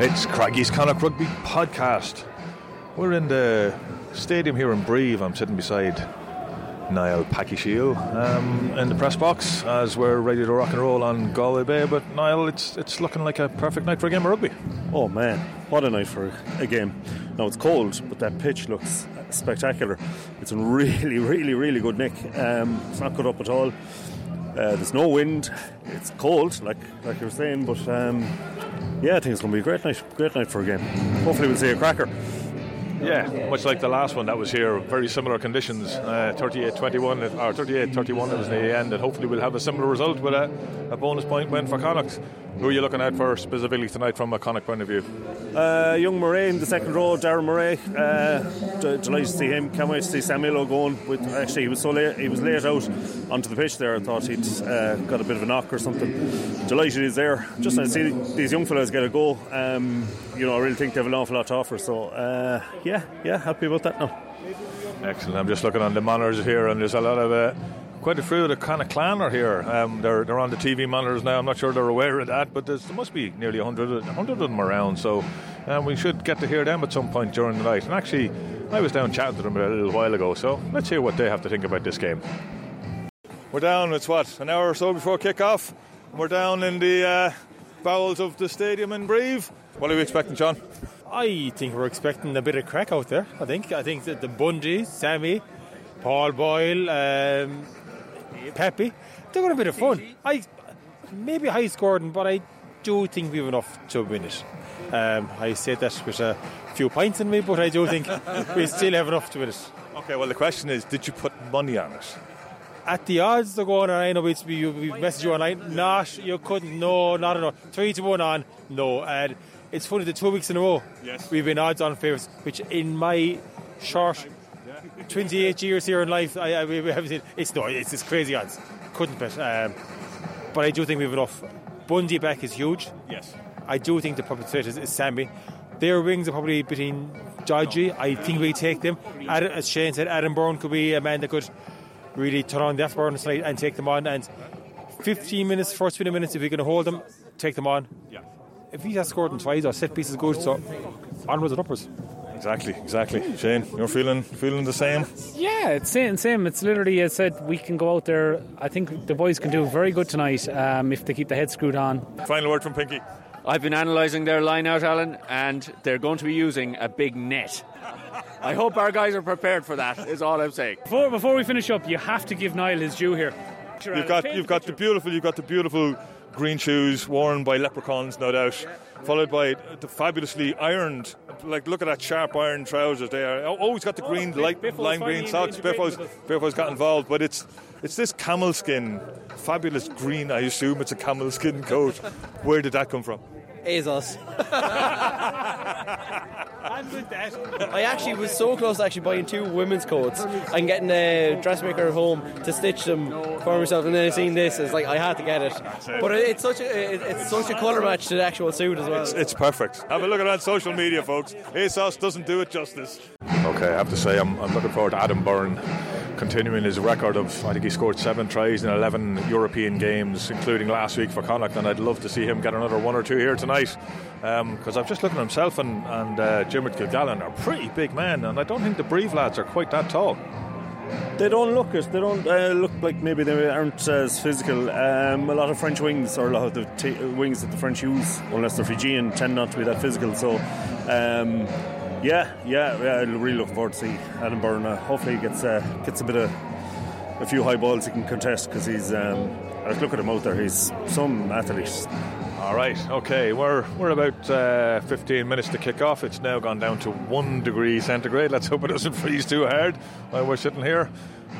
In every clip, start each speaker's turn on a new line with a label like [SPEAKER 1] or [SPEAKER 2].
[SPEAKER 1] It's Craggy's Connacht Rugby podcast. We're in the stadium here in Brive. I'm sitting beside Niall Packyshiel um, in the press box as we're ready to rock and roll on Galway Bay. But Niall, it's it's looking like a perfect night for a game of rugby.
[SPEAKER 2] Oh man, what a night for a game! Now it's cold, but that pitch looks spectacular. It's in really, really, really good nick. Um, it's not cut up at all. Uh, there's no wind. It's cold, like like you were saying, but um, yeah, I think it's going to be a great night. Great night for a game. Hopefully, we'll see a cracker.
[SPEAKER 1] Yeah, much like the last one that was here, very similar conditions. Uh, 38-21 or 38-31 it was in the end, and hopefully we'll have a similar result with a, a bonus point win for Connacht. Who are you looking at for specifically tonight from a Connacht point of view?
[SPEAKER 2] Uh, young Murray in the second row, Darren Murray. Uh, d- delighted to see him. Can't wait to see Samuel going. With actually, he was so late. He was late out onto the pitch there. I thought he'd uh, got a bit of a knock or something. Delighted he's there. Just to see these young fellas get a go. Um, you know, I really think they have an awful lot to offer. So uh, yeah, yeah, happy about that now.
[SPEAKER 1] Excellent. I'm just looking on the monitors here, and there's a lot of. Uh, quite a few of the kind of clan are here. Um, they're, they're on the TV monitors now. I'm not sure they're aware of that, but there must be nearly 100, 100 of them around. So um, we should get to hear them at some point during the night. And actually, I was down chatting to them a little while ago. So let's hear what they have to think about this game. We're down. It's what an hour or so before kick-off. We're down in the uh, bowels of the stadium in Brive. What are we expecting, John?
[SPEAKER 3] I think we're expecting a bit of crack out there. I think. I think that the Bundee, Sammy, Paul Boyle, um, going to be a bit of fun. I maybe high scoring, but I do think we have enough to win it. Um, I said that with a few points in me, but I do think we still have enough to win it.
[SPEAKER 1] Okay, well the question is, did you put money on it?
[SPEAKER 3] At the odds they're going on, I know we, we, we message you online. Not you couldn't. No, not enough. Three to one on. No, and it's funny the two weeks in a row
[SPEAKER 1] yes.
[SPEAKER 3] we've been odds on favourites, which in my short 28 years here in life, I, I we haven't seen. It's no, it's just crazy odds. Couldn't bet. Um, but I do think we have enough. Bundee back is huge.
[SPEAKER 1] Yes.
[SPEAKER 3] I do think the public threat is, is Sammy. Their wings are probably between dodgy. I think we take them. Adam, as Shane said, Adam Byrne could be a man that could really turn on the afterburner tonight and take them on. And 15 minutes, first 20 minutes, if we're going to hold them, take them on.
[SPEAKER 1] Yeah.
[SPEAKER 3] If he has scored in twice, our set piece is good. So onwards and upwards.
[SPEAKER 1] Exactly, exactly. Shane, you're feeling feeling the same?
[SPEAKER 4] Yeah, it's same, same. It's literally, as I said, we can go out there. I think the boys can do very good tonight um, if they keep the head screwed on.
[SPEAKER 1] Final word from Pinky.
[SPEAKER 5] I've been analysing their line out, Alan, and they're going to be using a big net. I hope our guys are prepared for that. Is all I'm saying.
[SPEAKER 4] Before, before we finish up, you have to give Niall his due here.
[SPEAKER 1] You've got you've got the beautiful you've got the beautiful green shoes worn by leprechauns, no doubt, followed by the fabulously ironed. Like look at that sharp iron trousers. They are always oh, oh, got the oh, green light lime green socks. Biffo's Biffo's got involved, but it's it's this camel skin, fabulous green. I assume it's a camel skin coat. Where did that come from?
[SPEAKER 6] ASOS. I actually was so close to actually buying two women's coats and getting a dressmaker at home to stitch them for myself. And then I seen this, it's like I had to get it. But it's such a it's such a colour match to the actual suit as well.
[SPEAKER 1] It's, it's perfect. Have a look at that social media, folks. ASOS doesn't do it justice. Okay, I have to say I'm, I'm looking forward to Adam Byrne continuing his record of I think he scored seven tries in 11 European games, including last week for Connacht, and I'd love to see him get another one or two here tonight. Because um, I've just looked at himself and and uh, Jimmy Kilgallen are pretty big men, and I don't think the Brive lads are quite that tall.
[SPEAKER 2] They don't look it. They don't uh, look like maybe they aren't as physical. Um, a lot of French wings, or a lot of the t- wings that the French use, unless they're Fijian, tend not to be that physical. So. Um, yeah, yeah, yeah, I'm really looking forward to see Byrne. Uh, hopefully, he gets uh, gets a bit of a few high balls he can contest because he's. Um, like, look at him out there. He's some athlete.
[SPEAKER 1] All right, okay, we're we're about uh, 15 minutes to kick off. It's now gone down to one degree centigrade. Let's hope it doesn't freeze too hard while we're sitting here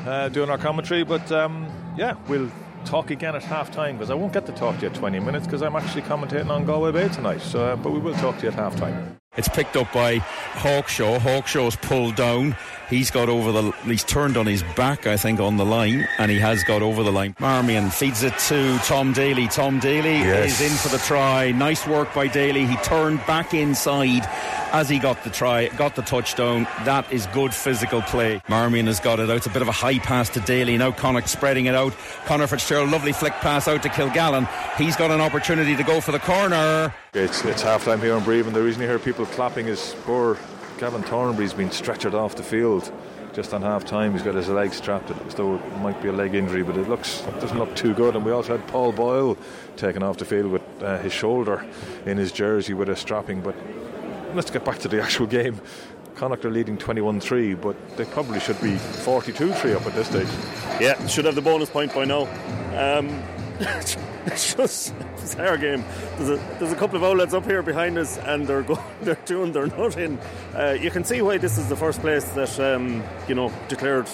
[SPEAKER 1] uh, doing our commentary. But um, yeah, we'll talk again at half time because I won't get to talk to you at 20 minutes because I'm actually commentating on Galway Bay tonight. So, uh, but we will talk to you at half time.
[SPEAKER 7] It's picked up by Hawkshaw. Hawkshaw's pulled down. He's got over the. He's turned on his back, I think, on the line, and he has got over the line. Marmion feeds it to Tom Daly. Tom Daly
[SPEAKER 1] Yes.
[SPEAKER 7] is in for the try. Nice work by Daly. He turned back inside as he got the try, got the touchdown. That is good physical play. Marmion has got it out. It's a bit of a high pass to Daly. Now Connacht spreading it out. Conor Fitzgerald, lovely flick pass out to Kilgallen. He's got an opportunity to go for the corner.
[SPEAKER 1] It's, it's half time here in Brive, the reason you hear people clapping is poor Gavin Thornbury's been stretchered off the field just on half time. He's got his leg strapped as though it might be a leg injury, but it looks it doesn't look too good. And we also had Paul Boyle taken off the field with uh, his shoulder in his jersey with a strapping. But let's get back to the actual game. Connacht are leading 21 3, but they probably should be 42 3 up at this stage.
[SPEAKER 2] Yeah, should have the bonus point by now. Um, it's just it's our game. There's a there's a couple of outlets up here behind us, and they're go, they're doing their nut in. Uh, you can see why this is the first place that um, you know declared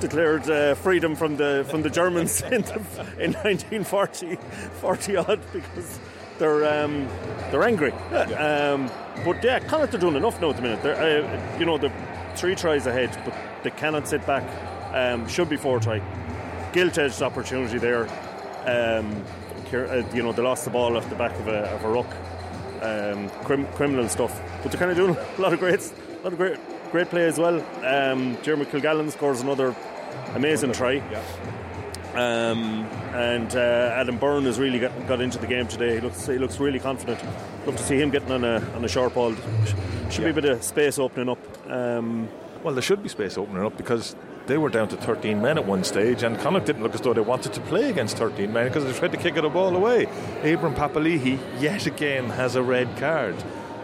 [SPEAKER 2] declared uh, freedom from the from the Germans in, the, in 1940 40 odd because they're um, they're angry. Um, but yeah, Connacht are doing enough now at the minute. They're, uh, you know, they're three tries ahead, but they cannot sit back. Um, should be four try. Gilt-edged opportunity there. Um, uh, you know, they lost the ball off the back of a, of a ruck. Um, crim- criminal stuff, but they're kind of doing a lot of great, a lot of great, great play as well. Um, Jeremy Kilgallen scores another amazing try. Um, and uh, Adam Byrne has really got, got into the game today. He looks he looks really confident. Love to see him getting on a on a short ball. Should be a bit of space opening up. Um,
[SPEAKER 1] Well, there should be space opening up because they were down to 13 men at one stage, and Connacht didn't look as though they wanted to play against 13 men because they tried to kick it a ball away. Abraham Papali'i yet again has a red card.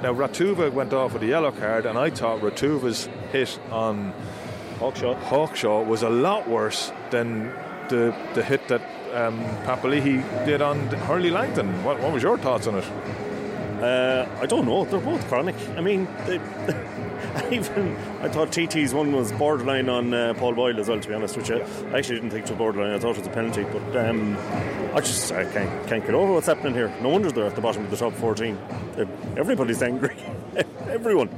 [SPEAKER 1] Now Ratuva went off with a yellow card, and I thought Ratuva's hit on
[SPEAKER 2] Hawkshaw.
[SPEAKER 1] Hawkshaw was a lot worse than the the hit that um, Papalihi did on Hurley Langton. What, what was your thoughts on it?
[SPEAKER 2] Uh, I don't know. They're both chronic. I mean, they, even I thought TT's one was borderline on uh, Paul Boyle as well. To be honest you, I actually didn't think it was borderline. I thought it was a penalty, but um, I just I can't can't get over what's happening here. No wonder they're at the bottom of the top 14. Everybody's angry. Everyone.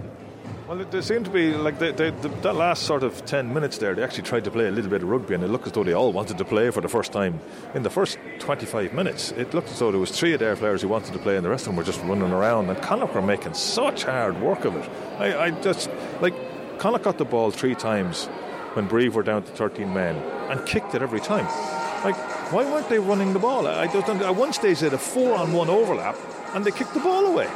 [SPEAKER 1] Well, they seem to be like they, they, the, that last sort of 10 minutes there, they actually tried to play a little bit of rugby and it looked as though they all wanted to play for the first time. In the first 25 minutes, it looked as though there was three of their players who wanted to play and the rest of them were just running around. And Connacht were making such hard work of it. I, I just, like, Connacht got the ball three times when Brive were down to 13 men and kicked it every time. Like, why weren't they running the ball? I just don't, at one stage they had a four on one overlap and they kicked the ball away.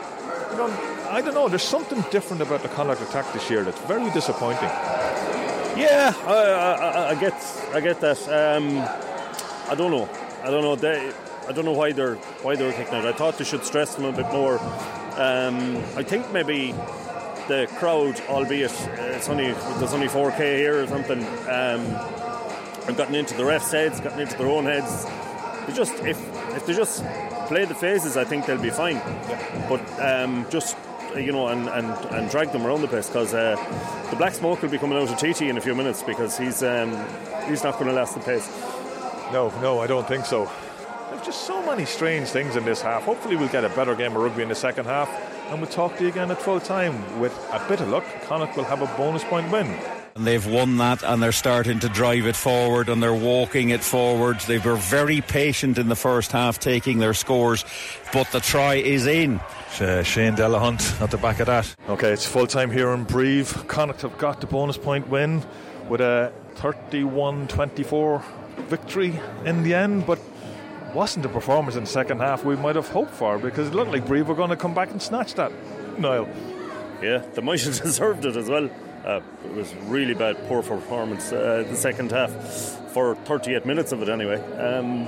[SPEAKER 1] You know, I don't know. There's something different about the Connacht attack this year that's very disappointing.
[SPEAKER 2] Yeah, I, I, I- get I get that. Um, I don't know. I don't know. They, I don't know why they're why they're kicking it. I thought they should stress them a bit more. Um, I think maybe the crowd, albeit uh, it's only there's only 4k here or something, um, have gotten into the refs' heads, gotten into their own heads. They just if if they just play the phases, I think they'll be fine. But um, just uh, you know, and, and, and drag them around the place because uh, the black smoke will be coming out of TT in a few minutes because he's um, he's not going to last the pace.
[SPEAKER 1] No, no, I don't think so. There's just so many strange things in this half. Hopefully, we'll get a better game of rugby in the second half, and we'll talk to you again at full time. With a bit of luck, Connacht will have a bonus point win.
[SPEAKER 7] And they've won that and they're starting to drive it forward and they're walking it forward. They were very patient in the first half taking their scores, but the try is in.
[SPEAKER 1] Uh, Shane Delahunt at the back of that. Okay, it's full time here in Brive. Connacht have got the bonus point win with a 31 24 victory in the end, but wasn't the performance in the second half we might have hoped for because it looked like Brive were going to come back and snatch that. Niall.
[SPEAKER 2] Yeah, they might have deserved it as well. Uh, it was really bad, poor performance uh, the second half for 38 minutes of it anyway. Um,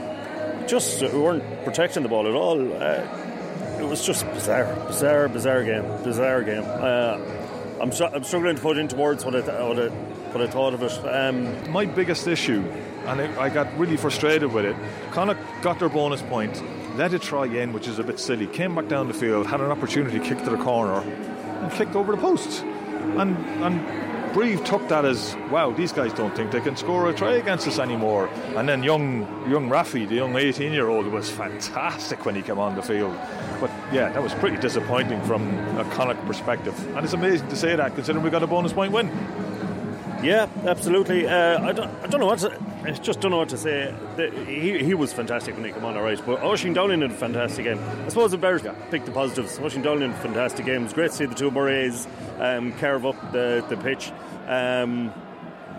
[SPEAKER 2] just uh, we weren't protecting the ball at all. Uh, it was just bizarre, bizarre, bizarre game, bizarre game. Uh, I'm, I'm struggling to put into words what I, th- what I, what I thought of it. Um,
[SPEAKER 1] my biggest issue, and it, I got really frustrated with it. Connacht got their bonus point, let it try in, which is a bit silly. Came back down the field, had an opportunity, kicked to the corner, and kicked over the post. And and Brive took that as wow, these guys don't think they can score a try against us anymore. And then young young Rafi, the young 18 year old, was fantastic when he came on the field. But yeah, that was pretty disappointing from a Connacht perspective. And it's amazing to say that considering we got a bonus point win.
[SPEAKER 2] Yeah, absolutely. Uh, I, don't, I don't know what to, I just don't know what to say. The, he, he was fantastic when he came on, all right. But Oisín Dowling had a fantastic game. I suppose I better yeah. pick the positives. Oisín Dowling had a fantastic game. It was great to see the two Murrays um, carve up the, the pitch. Um,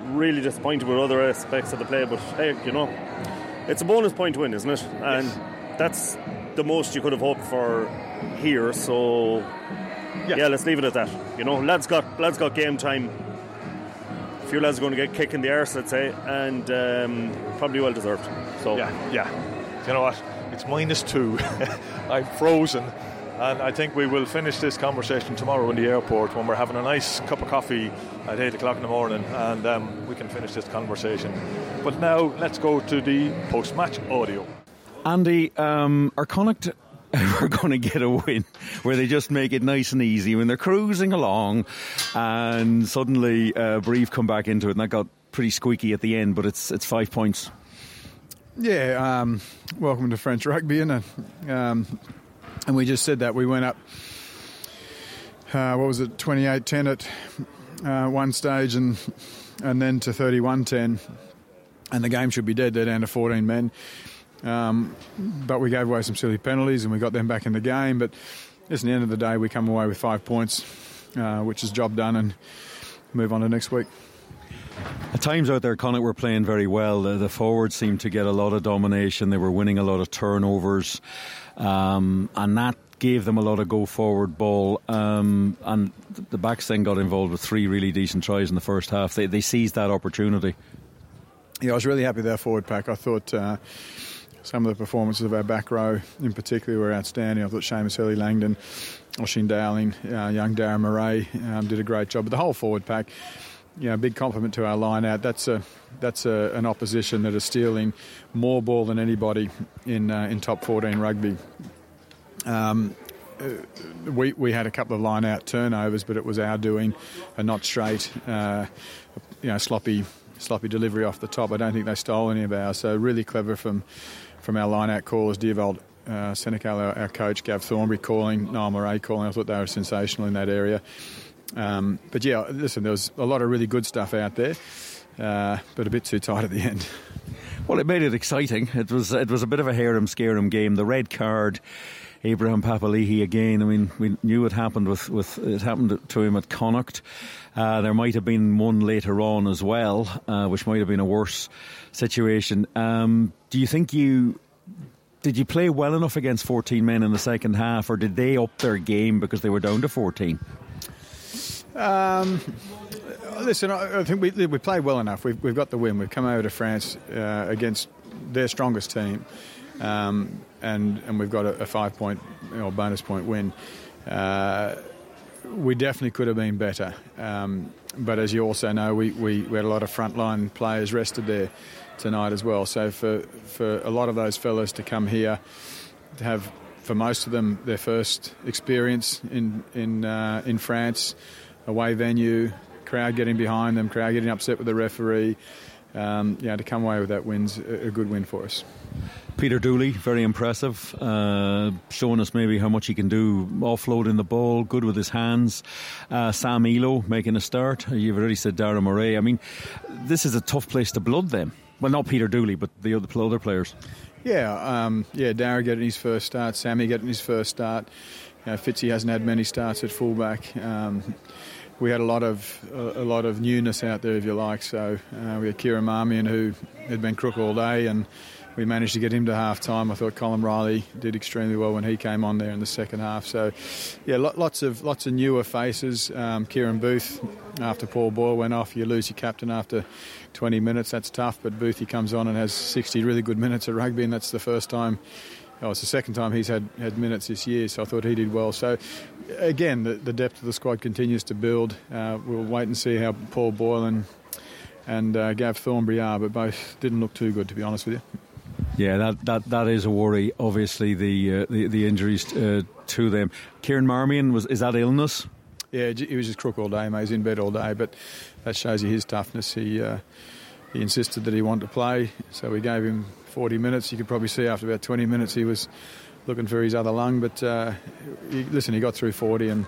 [SPEAKER 2] really disappointed with other aspects of the play, but hey, you know, it's a bonus point win, isn't it? And yes. that's the most you could have hoped for here. So yeah. yeah, let's leave it at that. You know, lads got lads got game time few lads are going to get kicked in the arse, let's say, and um, probably well deserved. So
[SPEAKER 1] yeah, yeah. You know what? It's minus two. I'm frozen. And I think we will finish this conversation tomorrow in the airport when we're having a nice cup of coffee at 8 o'clock in the morning and um, we can finish this conversation. But now let's go to the post match audio.
[SPEAKER 8] Andy, um, are Connacht we're going to get a win where they just make it nice and easy when they're cruising along and suddenly uh, come back into it and that got pretty squeaky at the end but it's it's five points.
[SPEAKER 9] Yeah um, welcome to French rugby and um, and we just said that we went up uh, what was it 28-10 at uh, one stage and and then to 31-10 and the game should be dead. They're down to 14 men um, but we gave away some silly penalties and we got them back in the game. But at the end of the day, we come away with five points, uh, which is job done, and move on to next week.
[SPEAKER 8] At times out there, Connacht were playing very well. The, the, forwards seemed to get a lot of domination. They were winning a lot of turnovers, um, and that gave them a lot of go forward ball. Um, and the backs then got involved with three really decent tries in the first half. They, they seized that opportunity.
[SPEAKER 9] Yeah, I was really happy with their forward pack. I thought. Uh, some of the performances of our back row in particular were outstanding. I thought Seamus Hurley Langton, Oisín Dowling, uh, young Darren Murray um, did a great job. But the whole forward pack, you know, big compliment to our line out. That's a that's a, an opposition that is stealing more ball than anybody in uh, in top 14 rugby. Um, uh, we we had a couple of line out turnovers, but it was our doing, and not straight. Uh, you know, sloppy sloppy delivery off the top. I don't think they stole any of ours. So really clever from from our line-out callers, Diavold uh, Senecal, our, our, coach, Gav Thornbury calling, Niall Murray calling. I thought they were sensational in that area. Um, but yeah, listen, there was a lot of really good stuff out there, uh, but a bit too tight at the end.
[SPEAKER 8] Well, it made it exciting. It was it was a bit of a harem scarum game. The red card. Abraham Papali'i again. I mean, we knew it happened with, with it happened to him at Connacht. Uh, there might have been one later on as well, uh, which might have been a worse situation. Um, do you think you did you play well enough against 14 men in the second half, or did they up their game because they were down to 14? Um,
[SPEAKER 9] listen, I think we, we played well enough. We've, we've got the win. We've come over to France uh, against their strongest team, um, and and we've got a, a five point or you know, bonus point win. Uh, we definitely could have been better. Um, but as you also know, we, we, we, had a lot of frontline players rested there tonight as well. So for, for a lot of those fellas to come here, to have for most of them their first experience in in uh, in France, away venue, crowd getting behind them, crowd getting upset with the referee. Um, yeah, to come away with that win's a good win for us.
[SPEAKER 8] Peter Dooley, very impressive, uh, showing us maybe how much he can do offloading the ball, good with his hands. Uh, Sam Illo making a start. You've already said Darren Murray. I mean, this is a tough place to blood them. Well, not Peter Dooley, but the other, other players.
[SPEAKER 9] Yeah, um, yeah. Darren getting his first start. Sammy getting his first start. Uh, Fitzy hasn't had many starts at fullback. Um, we had a lot of a, a, lot of newness out there, if you like. So uh, we had Kieran Marmion, who had been crook all day, and we managed to get him to half time. I thought Colm Reilly did extremely well when he came on there in the second half. So, yeah, lots of lots of newer faces. Um, Kieran Booth, after Paul Boyle went off, you lose your captain after 20 minutes. That's tough, but Boothie comes on and has 60 really good minutes of rugby, and that's the first time. Oh, it's the second time he's had, had minutes this year, so I thought he did well. So, again, the, the depth of the squad continues to build. Uh, we'll wait and see how Paul Boyle and, and uh, Gav Thornbury are, but both didn't look too good, to be honest with you.
[SPEAKER 8] Yeah, that, that, that is a worry. Obviously, the uh, the, the, injuries uh, to them. Kieran Marmion was is that illness?
[SPEAKER 9] Yeah, he was just crook all day, mate. He's in bed all day, but that shows you his toughness. He uh, he insisted that he wanted to play, so we gave him 40 minutes. You could probably see after about 20 minutes he was looking for his other lung, but uh, he, listen, he got through 40 and.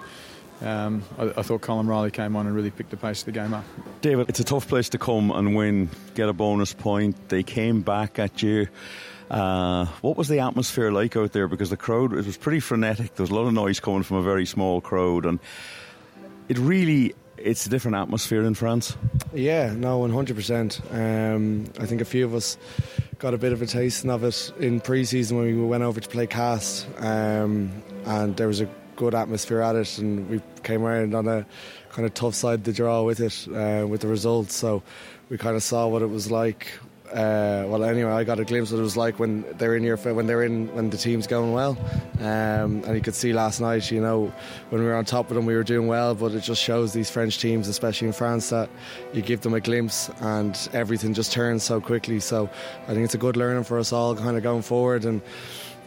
[SPEAKER 9] Um, I, I, thought Colm Reilly came on and really picked the pace of the game up.
[SPEAKER 8] David, it's a tough place to come and win, get a bonus point. They came back at you. Uh, what was the atmosphere like out there? Because the crowd it was pretty frenetic. There was a lot of noise coming from a very small crowd, and it really it's a different atmosphere in France.
[SPEAKER 10] Yeah, no, one hundred percent. Um, I think a few of us got a bit of a taste of it in pre-season when we went over to play Cast, um, and there was a good atmosphere at it, and we came around on a kind of tough side to draw with it, uh, with the results. So we kind of saw what it was like uh, well, anyway, I got a glimpse of what it was like when they're in your when they're in when the team's going well, um, and you could see last night. You know, when we were on top of them, we were doing well, but it just shows these French teams, especially in France, that you give them a glimpse and everything just turns so quickly. So I think it's a good learning for us all, kind of going forward, and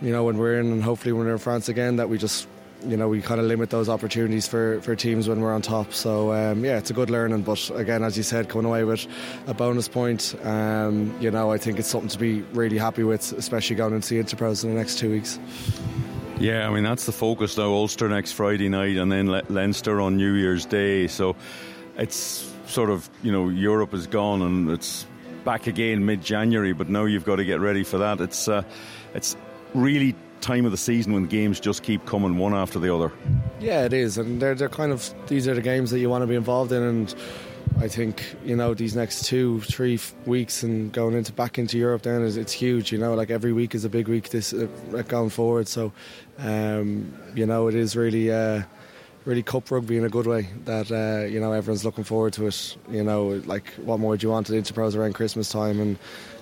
[SPEAKER 10] you know, when we're in and hopefully when we're in France again, that we just you know we kind of limit those opportunities for, for teams when we're on top. So um, yeah, it's a good learning. But again, as you said, coming away with a bonus point, um, you know, I think it's something to be really happy with, especially going into the Interpros in the next two weeks.
[SPEAKER 8] Yeah, I mean that's the focus now. Ulster next Friday night, and then Le- Leinster on New Year's Day. So it's sort of you know Europe is gone and it's back again mid January. But now you've got to get ready for that. It's uh, it's really time of the season when games just keep coming one after the other.
[SPEAKER 10] Yeah, it is, and they're they're kind of these are the games that you want to be involved in, and I think you know these next two, three weeks and going into back into Europe then is it's huge. You know, like every week is a big week this uh, going forward. So, um, you know, it is really. Uh, really cup rugby in a good way that uh, you know everyone's looking forward to it you know like what more do you want at Interpros around Christmas time and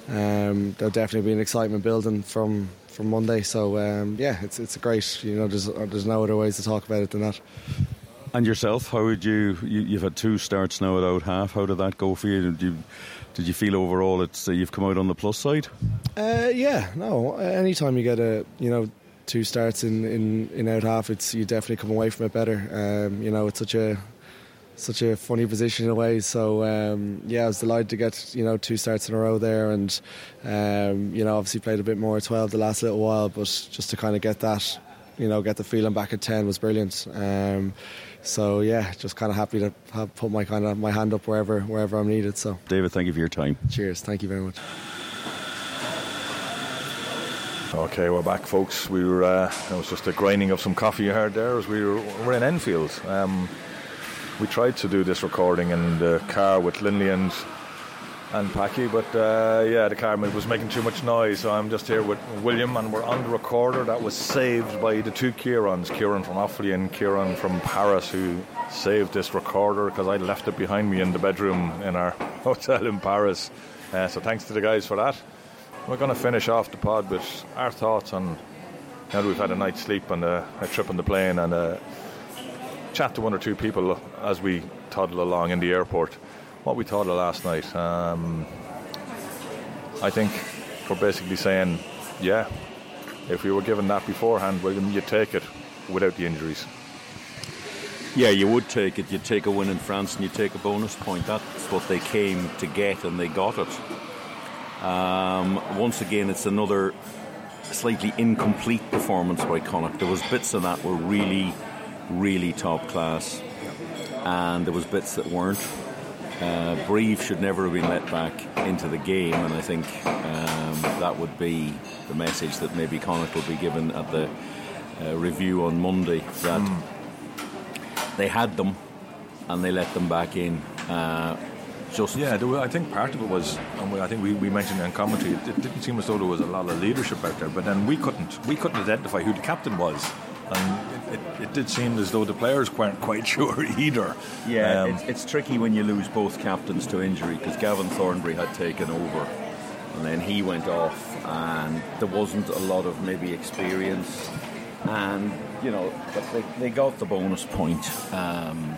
[SPEAKER 10] um, there'll definitely be an excitement building from from Monday. So um, yeah, it's it's a great. You know, there's there's no other ways to talk about it than that.
[SPEAKER 8] And yourself, how would you, you have had two starts now without half? How did that go for you? Did you did you feel overall it's uh, you've come out on the plus side?
[SPEAKER 10] Uh, yeah, no. Anytime you get a you know two starts in, in, in out half, it's you definitely come away from it better. Um, you know, it's such a such a funny position in a way. So um, yeah, I was delighted to get you know two starts in a row there, and um, you know obviously played a bit more at twelve the last little while, but just to kind of get that, you know, get the feeling back at ten was brilliant. Um, so yeah, just kind of happy to have put my kind of my hand up wherever wherever I'm needed. So
[SPEAKER 8] David, thank you for your time.
[SPEAKER 10] Cheers, thank you very much.
[SPEAKER 1] Okay, we're back, folks. We were. Uh, it was just a grinding of some coffee you heard there as we were, we're in Enfield. Um, we tried to do this recording in the car with Linley and and Packy, but uh, yeah, the car was making too much noise. So I'm just here with William, and we're on the recorder that was saved by the two Kierans, Kieran from Offaly and Kieran from Paris, who saved this recorder because I left it behind me in the bedroom in our hotel in Paris. Uh, so thanks to the guys for that. We're going to finish off the pod with our thoughts on now that we've had a night's sleep and a, a trip on the plane and a chat to one or two people as we toddle along in the airport what we thought of last night. Um, I think we're basically saying, yeah, if we were given that beforehand, William, you'd take it without the injuries.
[SPEAKER 8] Yeah, you would take it. You'd take a win in France and you'd take a bonus point. That's what they came to get, and they got it. Um, once again, it's another slightly incomplete performance by Connacht. There was bits of that were really really top class, and there was bits that weren't. Uh, Brive should never have been let back into the game, and I think um, that would be the message that maybe Connacht will be given at the uh, review on Monday that mm. they had them and they let them back in. Uh, just
[SPEAKER 1] yeah, I think part of it was, and I think we, we mentioned in commentary, it, it didn't seem as though there was a lot of leadership out there, but then we couldn't we couldn't identify who the captain was and it, it, did seem as though the players weren't quite sure either.
[SPEAKER 8] Yeah, um, it's, it's, tricky when you lose both captains to injury because Gavin Thornbury had taken over, and then he went off, and there wasn't a lot of maybe experience, and you know, but they, they got the bonus point. Um,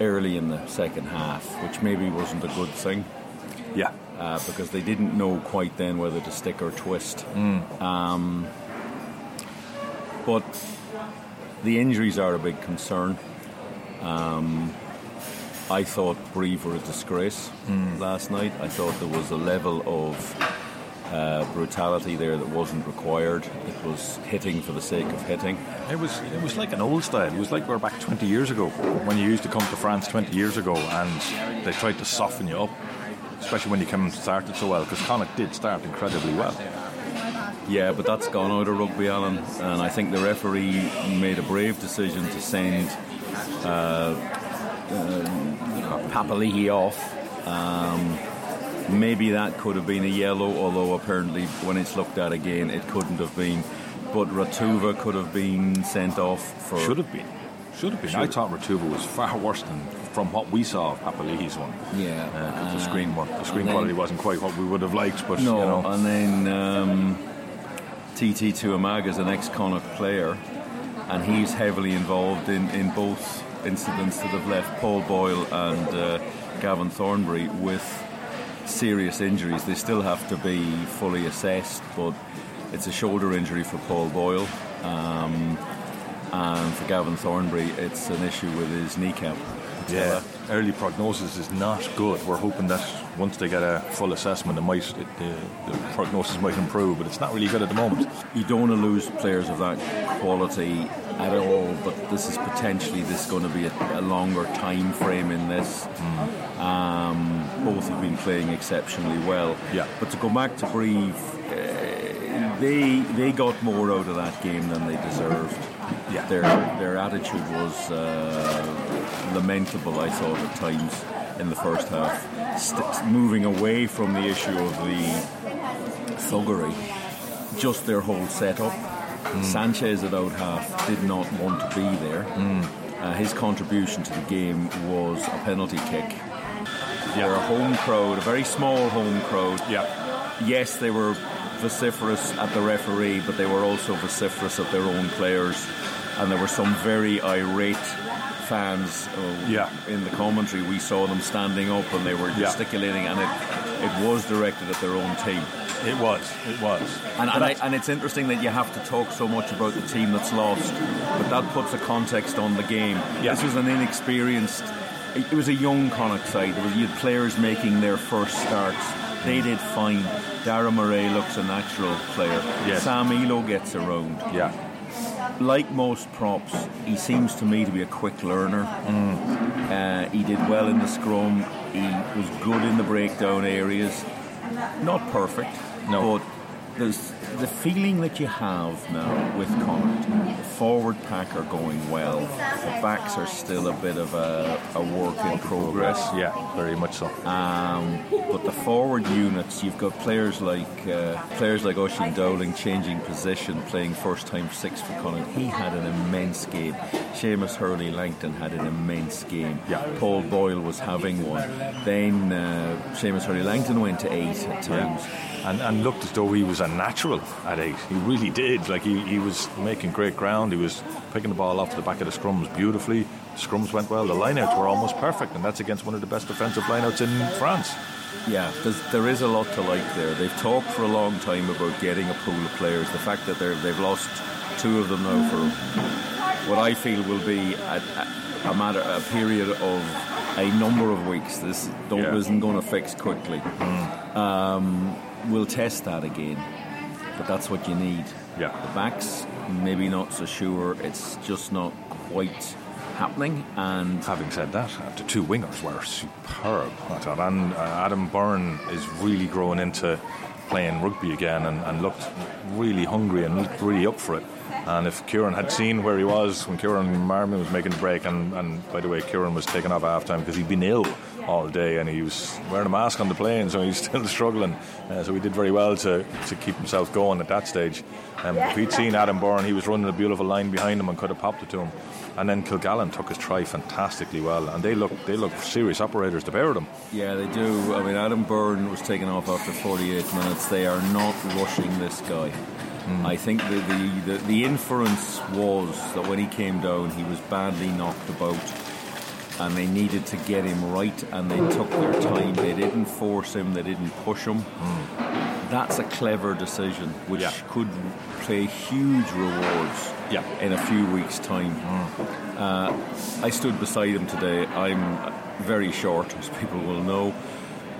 [SPEAKER 8] early in the second half, which maybe wasn't a good thing.
[SPEAKER 1] Yeah.
[SPEAKER 8] Uh, because they didn't know quite then whether to stick or twist.
[SPEAKER 1] Mm.
[SPEAKER 8] Um, but the injuries are a big concern. Um, I thought Brive were a disgrace last night. I thought there was a level of uh, brutality there that wasn't required. It was hitting for the sake of hitting.
[SPEAKER 1] It was it was like an old style. It was like we are back 20 years ago when you used to come to France 20 years ago and they tried to soften you up, especially when you came and started so well because Connacht did start incredibly well.
[SPEAKER 8] Yeah, but that's gone out of rugby, Alan, and I think the referee made a brave decision to send uh, uh, Papali'i off. Um, maybe that could have been a yellow, although apparently when it's looked at again, it couldn't have been. But Ratuva could have been sent off for.
[SPEAKER 1] Should have been. Should have been. I thought Ratuva was far worse than from what we saw of Papali'i's one.
[SPEAKER 8] Yeah,
[SPEAKER 1] Uh, the
[SPEAKER 8] uh,
[SPEAKER 1] screen one, the screen
[SPEAKER 8] and then-
[SPEAKER 1] quality wasn't quite what we would have liked, but
[SPEAKER 8] no,
[SPEAKER 1] you know.
[SPEAKER 8] and then um, TT Tuimauga is an ex-Connacht player, and he's heavily involved in, in both incidents that have left Paul Boyle and uh, Gavin Thornbury with serious injuries. They still have to be fully assessed, but it's a shoulder injury for Paul Boyle. Um, and for Gavin Thornbury, it's an issue with his kneecap.
[SPEAKER 1] Yeah, early prognosis is not good. We're hoping that once they get a full assessment, it might it, the, the prognosis might improve, but it's not really good at the moment.
[SPEAKER 8] You don't want to lose players of that quality at all, but this is potentially this going to be a, a longer time frame in this. Um, both have been playing exceptionally well.
[SPEAKER 1] Yeah.
[SPEAKER 8] But to go back to Brive, uh, they they got more out of that game than they deserved.
[SPEAKER 1] Yeah.
[SPEAKER 8] Their their attitude was uh, lamentable. I thought at times in the first half, St- moving away from the issue of the thuggery, just their whole setup. Sanchez at out half did not want to be there. Uh, his contribution to the game was a penalty kick. They're a home crowd, a very small home crowd.
[SPEAKER 1] Yeah.
[SPEAKER 8] Yes, they were vociferous at the referee, but they were also vociferous at their own players. And there were some very irate fans uh,
[SPEAKER 1] Yeah.
[SPEAKER 8] in the commentary. We saw them standing up and they were
[SPEAKER 1] Yeah.
[SPEAKER 8] gesticulating, and it, it was directed at their own team.
[SPEAKER 1] It was, it was.
[SPEAKER 8] And, and, I, and it's interesting that you have to talk so much about the team that's lost, but that puts a context on the game.
[SPEAKER 1] Yeah.
[SPEAKER 8] This was an inexperienced, it was a young Connacht side. There was, you had players making their first starts. They did fine. Darragh Murray looks a natural player.
[SPEAKER 1] Yes.
[SPEAKER 8] Sam Illo gets around.
[SPEAKER 1] yeah,
[SPEAKER 8] Like most props, he seems to me to be a quick learner. Uh, he did well in the scrum. He was good in the breakdown areas. Not perfect,
[SPEAKER 1] No.
[SPEAKER 8] but there's the feeling that you have now with Connacht. The forward pack are going well. The backs are still a bit of a, a work in progress.
[SPEAKER 1] yeah, very much so.
[SPEAKER 8] Um, but the forward units, you've got players like uh, players like Oisin Dowling changing position, playing first time six for Connacht. He had an immense game. Seamus Hurley Langton had an immense game.
[SPEAKER 1] Yeah.
[SPEAKER 8] Paul Boyle was having one. Then uh, Seamus Hurley Langton went to eight at times.
[SPEAKER 1] And, and looked as though he was a natural at eight. He really did. Like he, he was making great ground. He was picking the ball off the back of the scrums beautifully. The scrums went well. The lineouts were almost perfect, and that's against one of the best defensive lineouts in France.
[SPEAKER 8] Yeah, there's, a lot to like there. They've talked for a long time about getting a pool of players. The fact that they're, they've lost two of them now for what I feel will be a, a, matter, a period of a number of weeks. This don't,
[SPEAKER 1] Yeah.
[SPEAKER 8] isn't going to fix quickly. Um, we'll test that again, but that's what you need.
[SPEAKER 1] Yeah.
[SPEAKER 8] The backs, maybe not so sure. It's just not quite happening, and
[SPEAKER 1] Having said that, the two wingers were superb. And uh, Adam Byrne is really growing into playing rugby again, and, and looked really hungry and looked really up for it. And if Kieran had seen where he was when Kieran Marmion was making the break, and, and by the way, Kieran was taken off half time because he'd been ill all day and he was wearing a mask on the plane, so he's still struggling. Uh, so he did very well to, to keep himself going at that stage. Um, if he'd seen Adam Byrne, he was running a beautiful line behind him and could have popped it to him. And then Kilgallen took his try fantastically well, and they look they look serious operators, the pair of them.
[SPEAKER 8] Yeah, they do. I mean, Adam Byrne was taken off after 48 minutes. They are not rushing this guy. I think the, the, the, the inference was that when he came down, he was badly knocked about, and they needed to get him right, and they took their time. They didn't force him, they didn't push him. that's a clever decision which
[SPEAKER 1] Yeah.
[SPEAKER 8] could play huge rewards
[SPEAKER 1] Yeah.
[SPEAKER 8] in a few weeks' time. Uh, I stood beside him today. I'm very short, as people will know,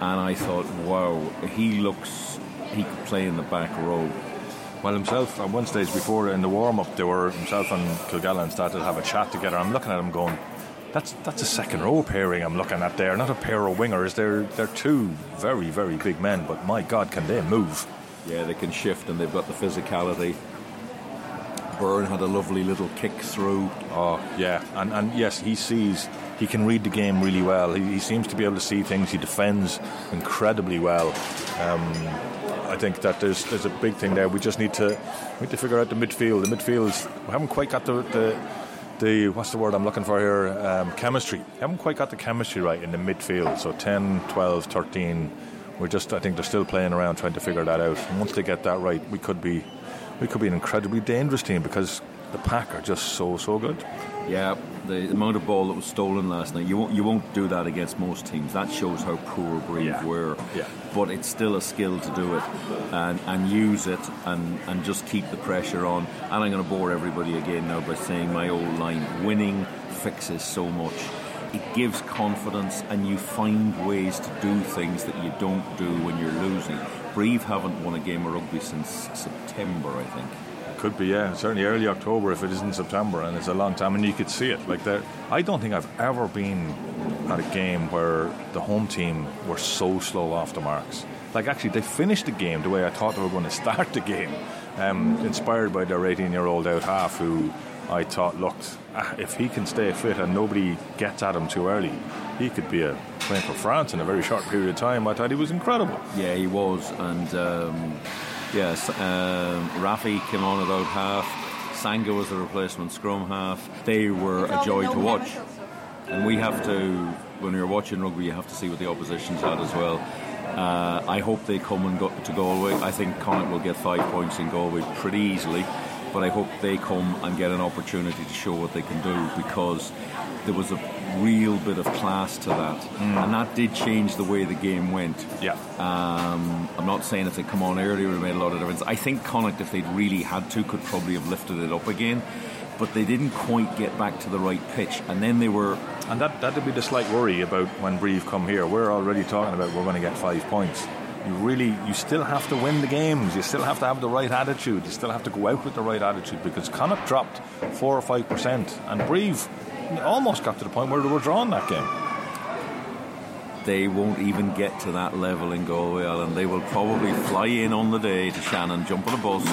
[SPEAKER 8] and I thought, wow, he looks he could play in the back row.
[SPEAKER 1] Well, himself, at one stage before in the warm up, they were himself and Kilgallen started to have a chat together. I'm looking at him going, that's that's a second row pairing I'm looking at there, not a pair of wingers. They're they're two very very big men, but my God, can they move?
[SPEAKER 8] Yeah, they can shift and they've got the physicality. Byrne had a lovely little kick through.
[SPEAKER 1] Oh yeah, and and yes, he sees. He can read the game really well. He, he seems to be able to see things. He defends incredibly well. Um, I think that there's there's a big thing there. We just need to we need to figure out the midfield. The midfield we haven't quite got the the, the what's the word I'm looking for here? Um, chemistry. We haven't quite got the chemistry right in the midfield. So 10, 12, 13. We're just I think they're still playing around trying to figure that out. And once they get that right, we could be we could be an incredibly dangerous team because the pack are just so so good.
[SPEAKER 8] Yeah, the amount of ball that was stolen last night, you won't, you won't do that against most teams. That shows how poor Brive
[SPEAKER 1] Yeah.
[SPEAKER 8] were.
[SPEAKER 1] Yeah.
[SPEAKER 8] But it's still a skill to do it and, and use it and, and just keep the pressure on. And I'm going to bore everybody again now by saying my old line winning fixes so much. It gives confidence and you find ways to do things that you don't do when you're losing. Brive haven't won a game of rugby since September, I think.
[SPEAKER 1] Could be, yeah. Certainly early October if it isn't September, and it's a long time, and you could see it. Like there, I don't think I've ever been at a game where the home team were so slow off the marks. Like actually, they finished the game the way I thought they were going to start the game, um, inspired by their 18-year-old out half, who I thought looked, ah, if he can stay fit and nobody gets at him too early, he could be a playing for France in a very short period of time. I thought he was incredible.
[SPEAKER 8] Yeah, he was, and um, yes, um, Rafi came on about half. Sanga was the replacement scrum half. They were a joy to watch, and we have to, when you're watching rugby, you have to see what the opposition's had as well. Uh, I hope they come and go to Galway. I think Connacht will get five points in Galway pretty easily, but I hope they come and get an opportunity to show what they can do because there was a real bit of class to that, and that did change the way the game went.
[SPEAKER 1] Yeah.
[SPEAKER 8] Um, I'm not saying if they come on earlier, it would have made a lot of difference. I think Connacht, if they'd really had to, could probably have lifted it up again, but they didn't quite get back to the right pitch, and then they were.
[SPEAKER 1] And that that'd be the slight worry about when Brive come here. We're already talking about we're going to get five points. You really, you still have to win the games. You still have to have the right attitude. You still have to go out with the right attitude because Connacht dropped four or five percent, and Brive almost got to the point where they were drawing that game.
[SPEAKER 8] They won't even get to that level in Galway Island. They will probably fly in on the day to Shannon, jump on a bus,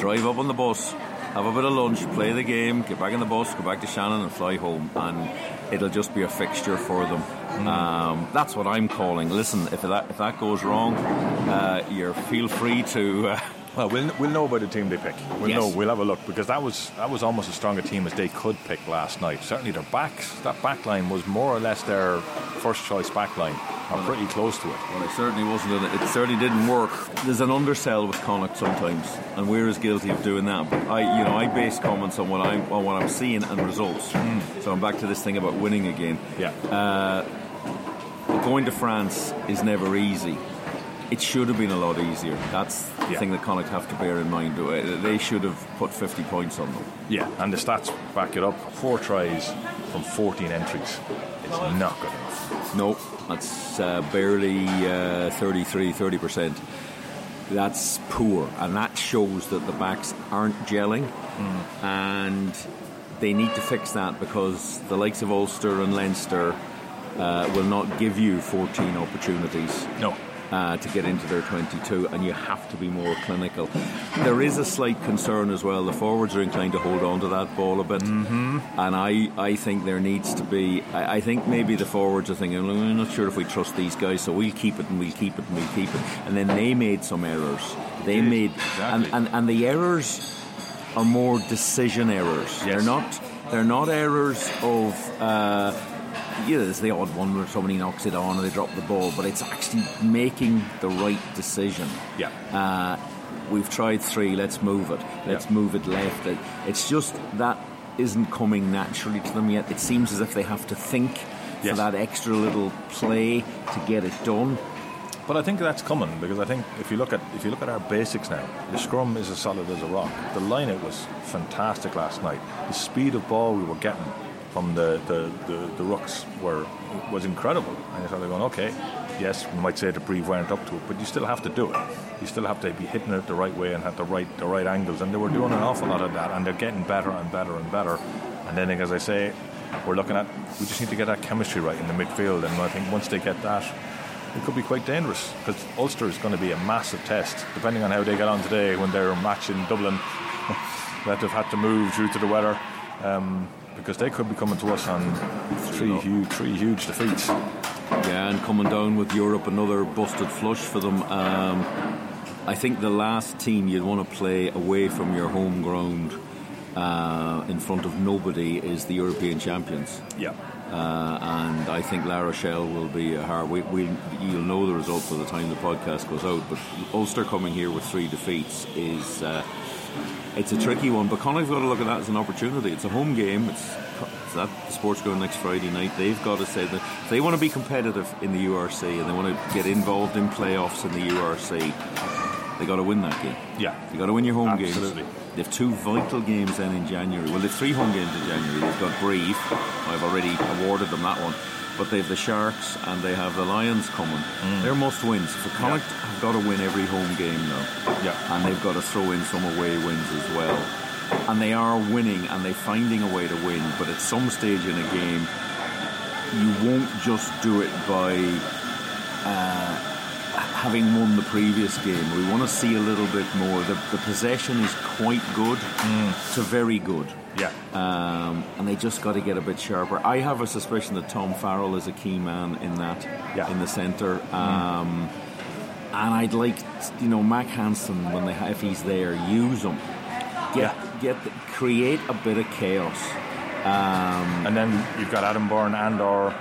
[SPEAKER 8] drive up on the bus, have a bit of lunch, play the game, get back in the bus, go back to Shannon, and fly home. And it'll just be a fixture for them. Um, that's what I'm calling. Listen, if that if that goes wrong, uh, you feel free to. Uh,
[SPEAKER 1] Well, we'll we'll know about the team they pick. We'll
[SPEAKER 8] Yes.
[SPEAKER 1] know. We'll have a look because that was that was almost as strong a team as they could pick last night. Certainly their backs, that back line was more or less their first choice back line, or pretty close to it.
[SPEAKER 8] Well, it certainly wasn't. It certainly didn't work. There's an undersell with Connacht sometimes, and we're as guilty of doing that. But I, you know, I base comments on what I'm on what I'm seeing and results. So I'm back to this thing about winning again.
[SPEAKER 1] Yeah.
[SPEAKER 8] Uh, going to France is never easy. It should have been a lot easier. That's the
[SPEAKER 1] Yeah.
[SPEAKER 8] thing that Connacht have to bear in mind. Uh, They should have put 50 points on them.
[SPEAKER 1] Yeah, and the stats back it up. Four tries from 14 entries. It's not good enough.
[SPEAKER 8] No, that's uh, barely uh, 33, 30%. That's poor, and that shows that the backs aren't gelling, and they need to fix that because the likes of Ulster and Leinster uh, will not give you 14 opportunities.
[SPEAKER 1] No.
[SPEAKER 8] Uh, to get into their 22, and you have to be more clinical. There is a slight concern as well. The forwards are inclined to hold on to that ball a bit, mm-hmm. and I, I think there needs to be. I, I think maybe the forwards are thinking, "Well, I'm not sure if we trust these guys, so we'll keep it and we'll keep it and we'll keep it. And then they made some errors. They made,
[SPEAKER 1] exactly.
[SPEAKER 8] and, and, and the errors are more decision errors. They're not. They're not errors of. Uh, yeah, there's the odd one where somebody knocks it on and they drop the ball, but it's actually making the right decision.
[SPEAKER 1] Yeah.
[SPEAKER 8] Uh, we've tried three, let's move it. Let's
[SPEAKER 1] Yeah.
[SPEAKER 8] move it left. It's just that isn't coming naturally to them yet. It seems as if they have to think for that extra little play to get it done.
[SPEAKER 1] But I think that's coming because I think if you look at if you look at our basics now, the scrum is as solid as a rock. The line out was fantastic last night. The speed of ball we were getting from the the, the, the rooks were was incredible. And you're sort of going, okay, yes, we might say the Brive weren't up to it, but you still have to do it. You still have to be hitting it the right way and at the right the right angles. And they were doing an awful lot of that, and they're getting better and better and better. And then, as I say, we're looking at we just need to get that chemistry right in the midfield. And I think once they get that, it could be quite dangerous because Ulster is going to be a massive test, depending on how they get on today when they're matching Dublin. that they've had to move due to the weather. Um, because they could be coming to us on three huge, three huge defeats.
[SPEAKER 8] Yeah, and coming down with Europe, another busted flush for them. Um, I think the last team you'd want to play away from your home ground uh, in front of nobody is the European champions.
[SPEAKER 1] Yeah.
[SPEAKER 8] Uh, and I think La Rochelle will be a hard. We, we, you'll know the result by the time the podcast goes out. But Ulster coming here with three defeats is uh, it's a tricky one. But Connacht's got to look at that as an opportunity. It's a home game. It's, it's at the Sportsground next Friday night. They've got to say that if they want to be competitive in the URC and they want to get involved in playoffs in the URC, they got to win that game.
[SPEAKER 1] Yeah,
[SPEAKER 8] you got to win your home
[SPEAKER 1] Absolutely.
[SPEAKER 8] games. They've two vital games then in January. Well, they've three home games in January. They've got Brive. I've already awarded them that one. But they have the Sharks and they have the Lions coming. They're must wins. For Connacht have got to win every home game now.
[SPEAKER 1] Yeah.
[SPEAKER 8] And they've got to throw in some away wins as well. And they are winning and they're finding a way to win. But at some stage in a game, you won't just do it by uh, having won the previous game. We want to see a little bit more. The, the possession is quite good to very good.
[SPEAKER 1] Yeah.
[SPEAKER 8] Um, and they just got to get a bit sharper. I have a suspicion that Tom Farrell is a key man in that,
[SPEAKER 1] Yeah.
[SPEAKER 8] in the centre. Um, And I'd like, you know, Mack Hansen when they if he's there, use him. Get, get, the, create a bit of chaos. Um,
[SPEAKER 1] and then you've got Adam Byrne and or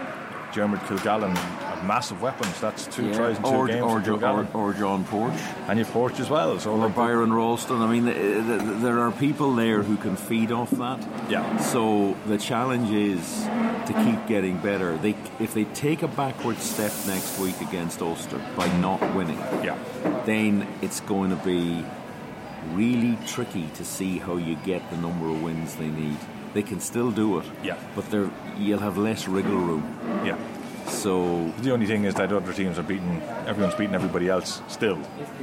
[SPEAKER 1] Diarmuid Kilgallen, massive weapons. That's two
[SPEAKER 8] Yeah,
[SPEAKER 1] tries in two
[SPEAKER 8] or-
[SPEAKER 1] games.
[SPEAKER 8] or Jo- or, or John Porch.
[SPEAKER 1] And you've Porch as well. So
[SPEAKER 8] or Byron Ralston. I mean, th- th- there are people there who can feed off that.
[SPEAKER 1] Yeah.
[SPEAKER 8] So the challenge is to keep getting better. They, if they take a backward step next week against Ulster by not winning,
[SPEAKER 1] yeah.
[SPEAKER 8] then it's going to be really tricky to see how you get the number of wins they need. They can still do it.
[SPEAKER 1] Yeah.
[SPEAKER 8] But they're, you'll have less wriggle room.
[SPEAKER 1] Yeah.
[SPEAKER 8] So
[SPEAKER 1] the only thing is that other teams are beating everyone's beating everybody else still.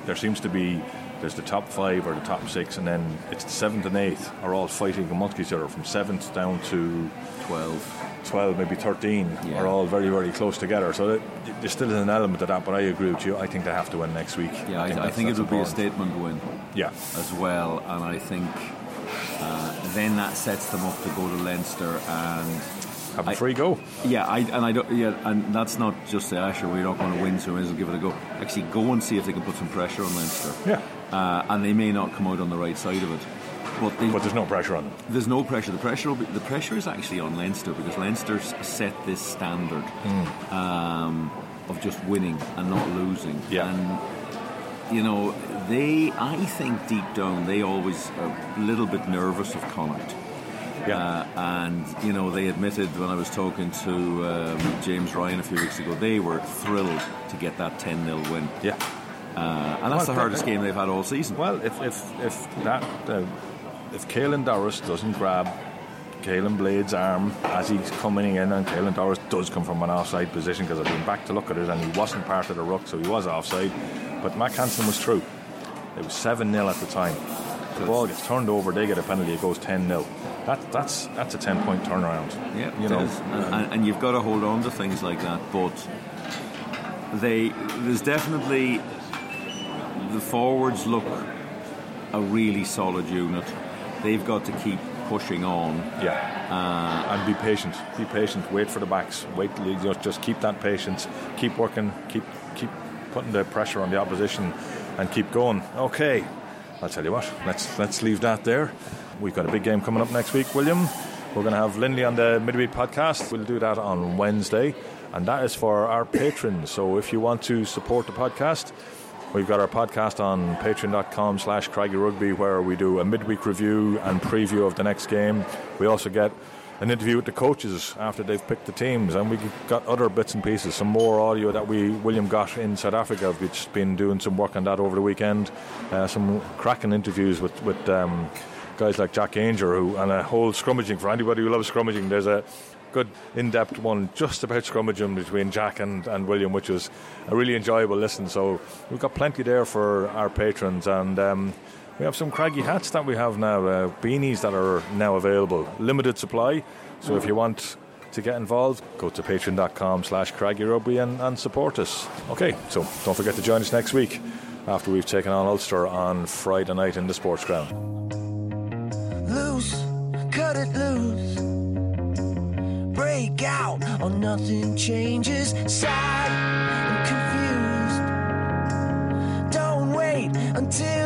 [SPEAKER 1] There seems to be there's the top five or the top six and then it's the seventh and eighth are all fighting amongst each other from seventh down to
[SPEAKER 8] twelve.
[SPEAKER 1] 12 maybe 13
[SPEAKER 8] Yeah.
[SPEAKER 1] are all very very close together so it, there still is an element of that but I agree with you I think they have to win next week
[SPEAKER 8] Yeah, I, I think, it will be a statement win.
[SPEAKER 1] Yeah.
[SPEAKER 8] As well, and I think uh, then that sets them up to go to Leinster and
[SPEAKER 1] have a free go.
[SPEAKER 8] Yeah, I and I don't. Yeah, and that's not just the "Ah, sure, we're not going to win, so we as give it a go." Actually, go and see if they can put some pressure on Leinster.
[SPEAKER 1] Yeah.
[SPEAKER 8] uh, and they may not come out on the right side of it. But, they,
[SPEAKER 1] but there's no pressure on them.
[SPEAKER 8] There's no pressure. The pressure, will be, the pressure is actually on Leinster because Leinster's set this standard
[SPEAKER 1] Hmm.
[SPEAKER 8] um, of just winning and not losing.
[SPEAKER 1] Yeah.
[SPEAKER 8] And you know, they, I think deep down, they always are a little bit nervous of Connacht.
[SPEAKER 1] Yeah.
[SPEAKER 8] Uh, and, you know, they admitted when I was talking to um, James Ryan a few weeks ago, they were thrilled to get that 10 0 win.
[SPEAKER 1] Yeah.
[SPEAKER 8] Uh, and that's
[SPEAKER 1] Well,
[SPEAKER 8] the hardest game they've had all season.
[SPEAKER 1] Well, if if if that uh, if Caelan Doris doesn't grab Caolin Blade's arm as he's coming in, and Caelan Doris does come from an offside position because I've been back to look at it, and he wasn't part of the ruck, so he was offside. But Mack Hansen was true. It was seven 0 at the time. The ball gets turned over, they get a penalty, it goes ten 0 That that's that's a ten point turnaround.
[SPEAKER 8] Yeah,
[SPEAKER 1] you
[SPEAKER 8] it
[SPEAKER 1] know.
[SPEAKER 8] And, and, you've got to hold on to things like that. But they, there's definitely the forwards look a really solid unit. They've got to keep pushing on.
[SPEAKER 1] Yeah.
[SPEAKER 8] Uh,
[SPEAKER 1] and be patient. Be patient. Wait for the backs. Wait. you Just just keep that patience. Keep working. Keep keep putting the pressure on the opposition, and keep going. Okay. I'll tell you what. Let's let's leave that there. We've got a big game coming up next week, William. We're going to have Lindley on the midweek podcast. We'll do that on Wednesday, and that is for our patrons. So if you want to support the podcast. We've got our podcast on patreon.com slash Craigie Rugby where we do a midweek review and preview of the next game. We also get an interview with the coaches after they've picked the teams, and we got other bits and pieces, some more audio that we William got in South Africa. We've just been doing some work on that over the weekend. Uh, some cracking interviews with with um, guys like Jack Aungier, who and a whole scrummaging for anybody who loves scrummaging. There's a good in-depth one just about scrummaging between Jack and, and William, which was a really enjoyable listen. So we've got plenty there for our patrons, and um, we have some craggy hats that we have now, uh, beanies that are now available. Limited supply, so if you want to get involved, go to patreon.com slash craggyrugby and, and support us. Okay, so don't forget to join us next week after we've taken on Ulster on Friday night in the sports ground.
[SPEAKER 11] Loose, cut it loose. Break out or nothing changes. Sad and confused. Don't wait until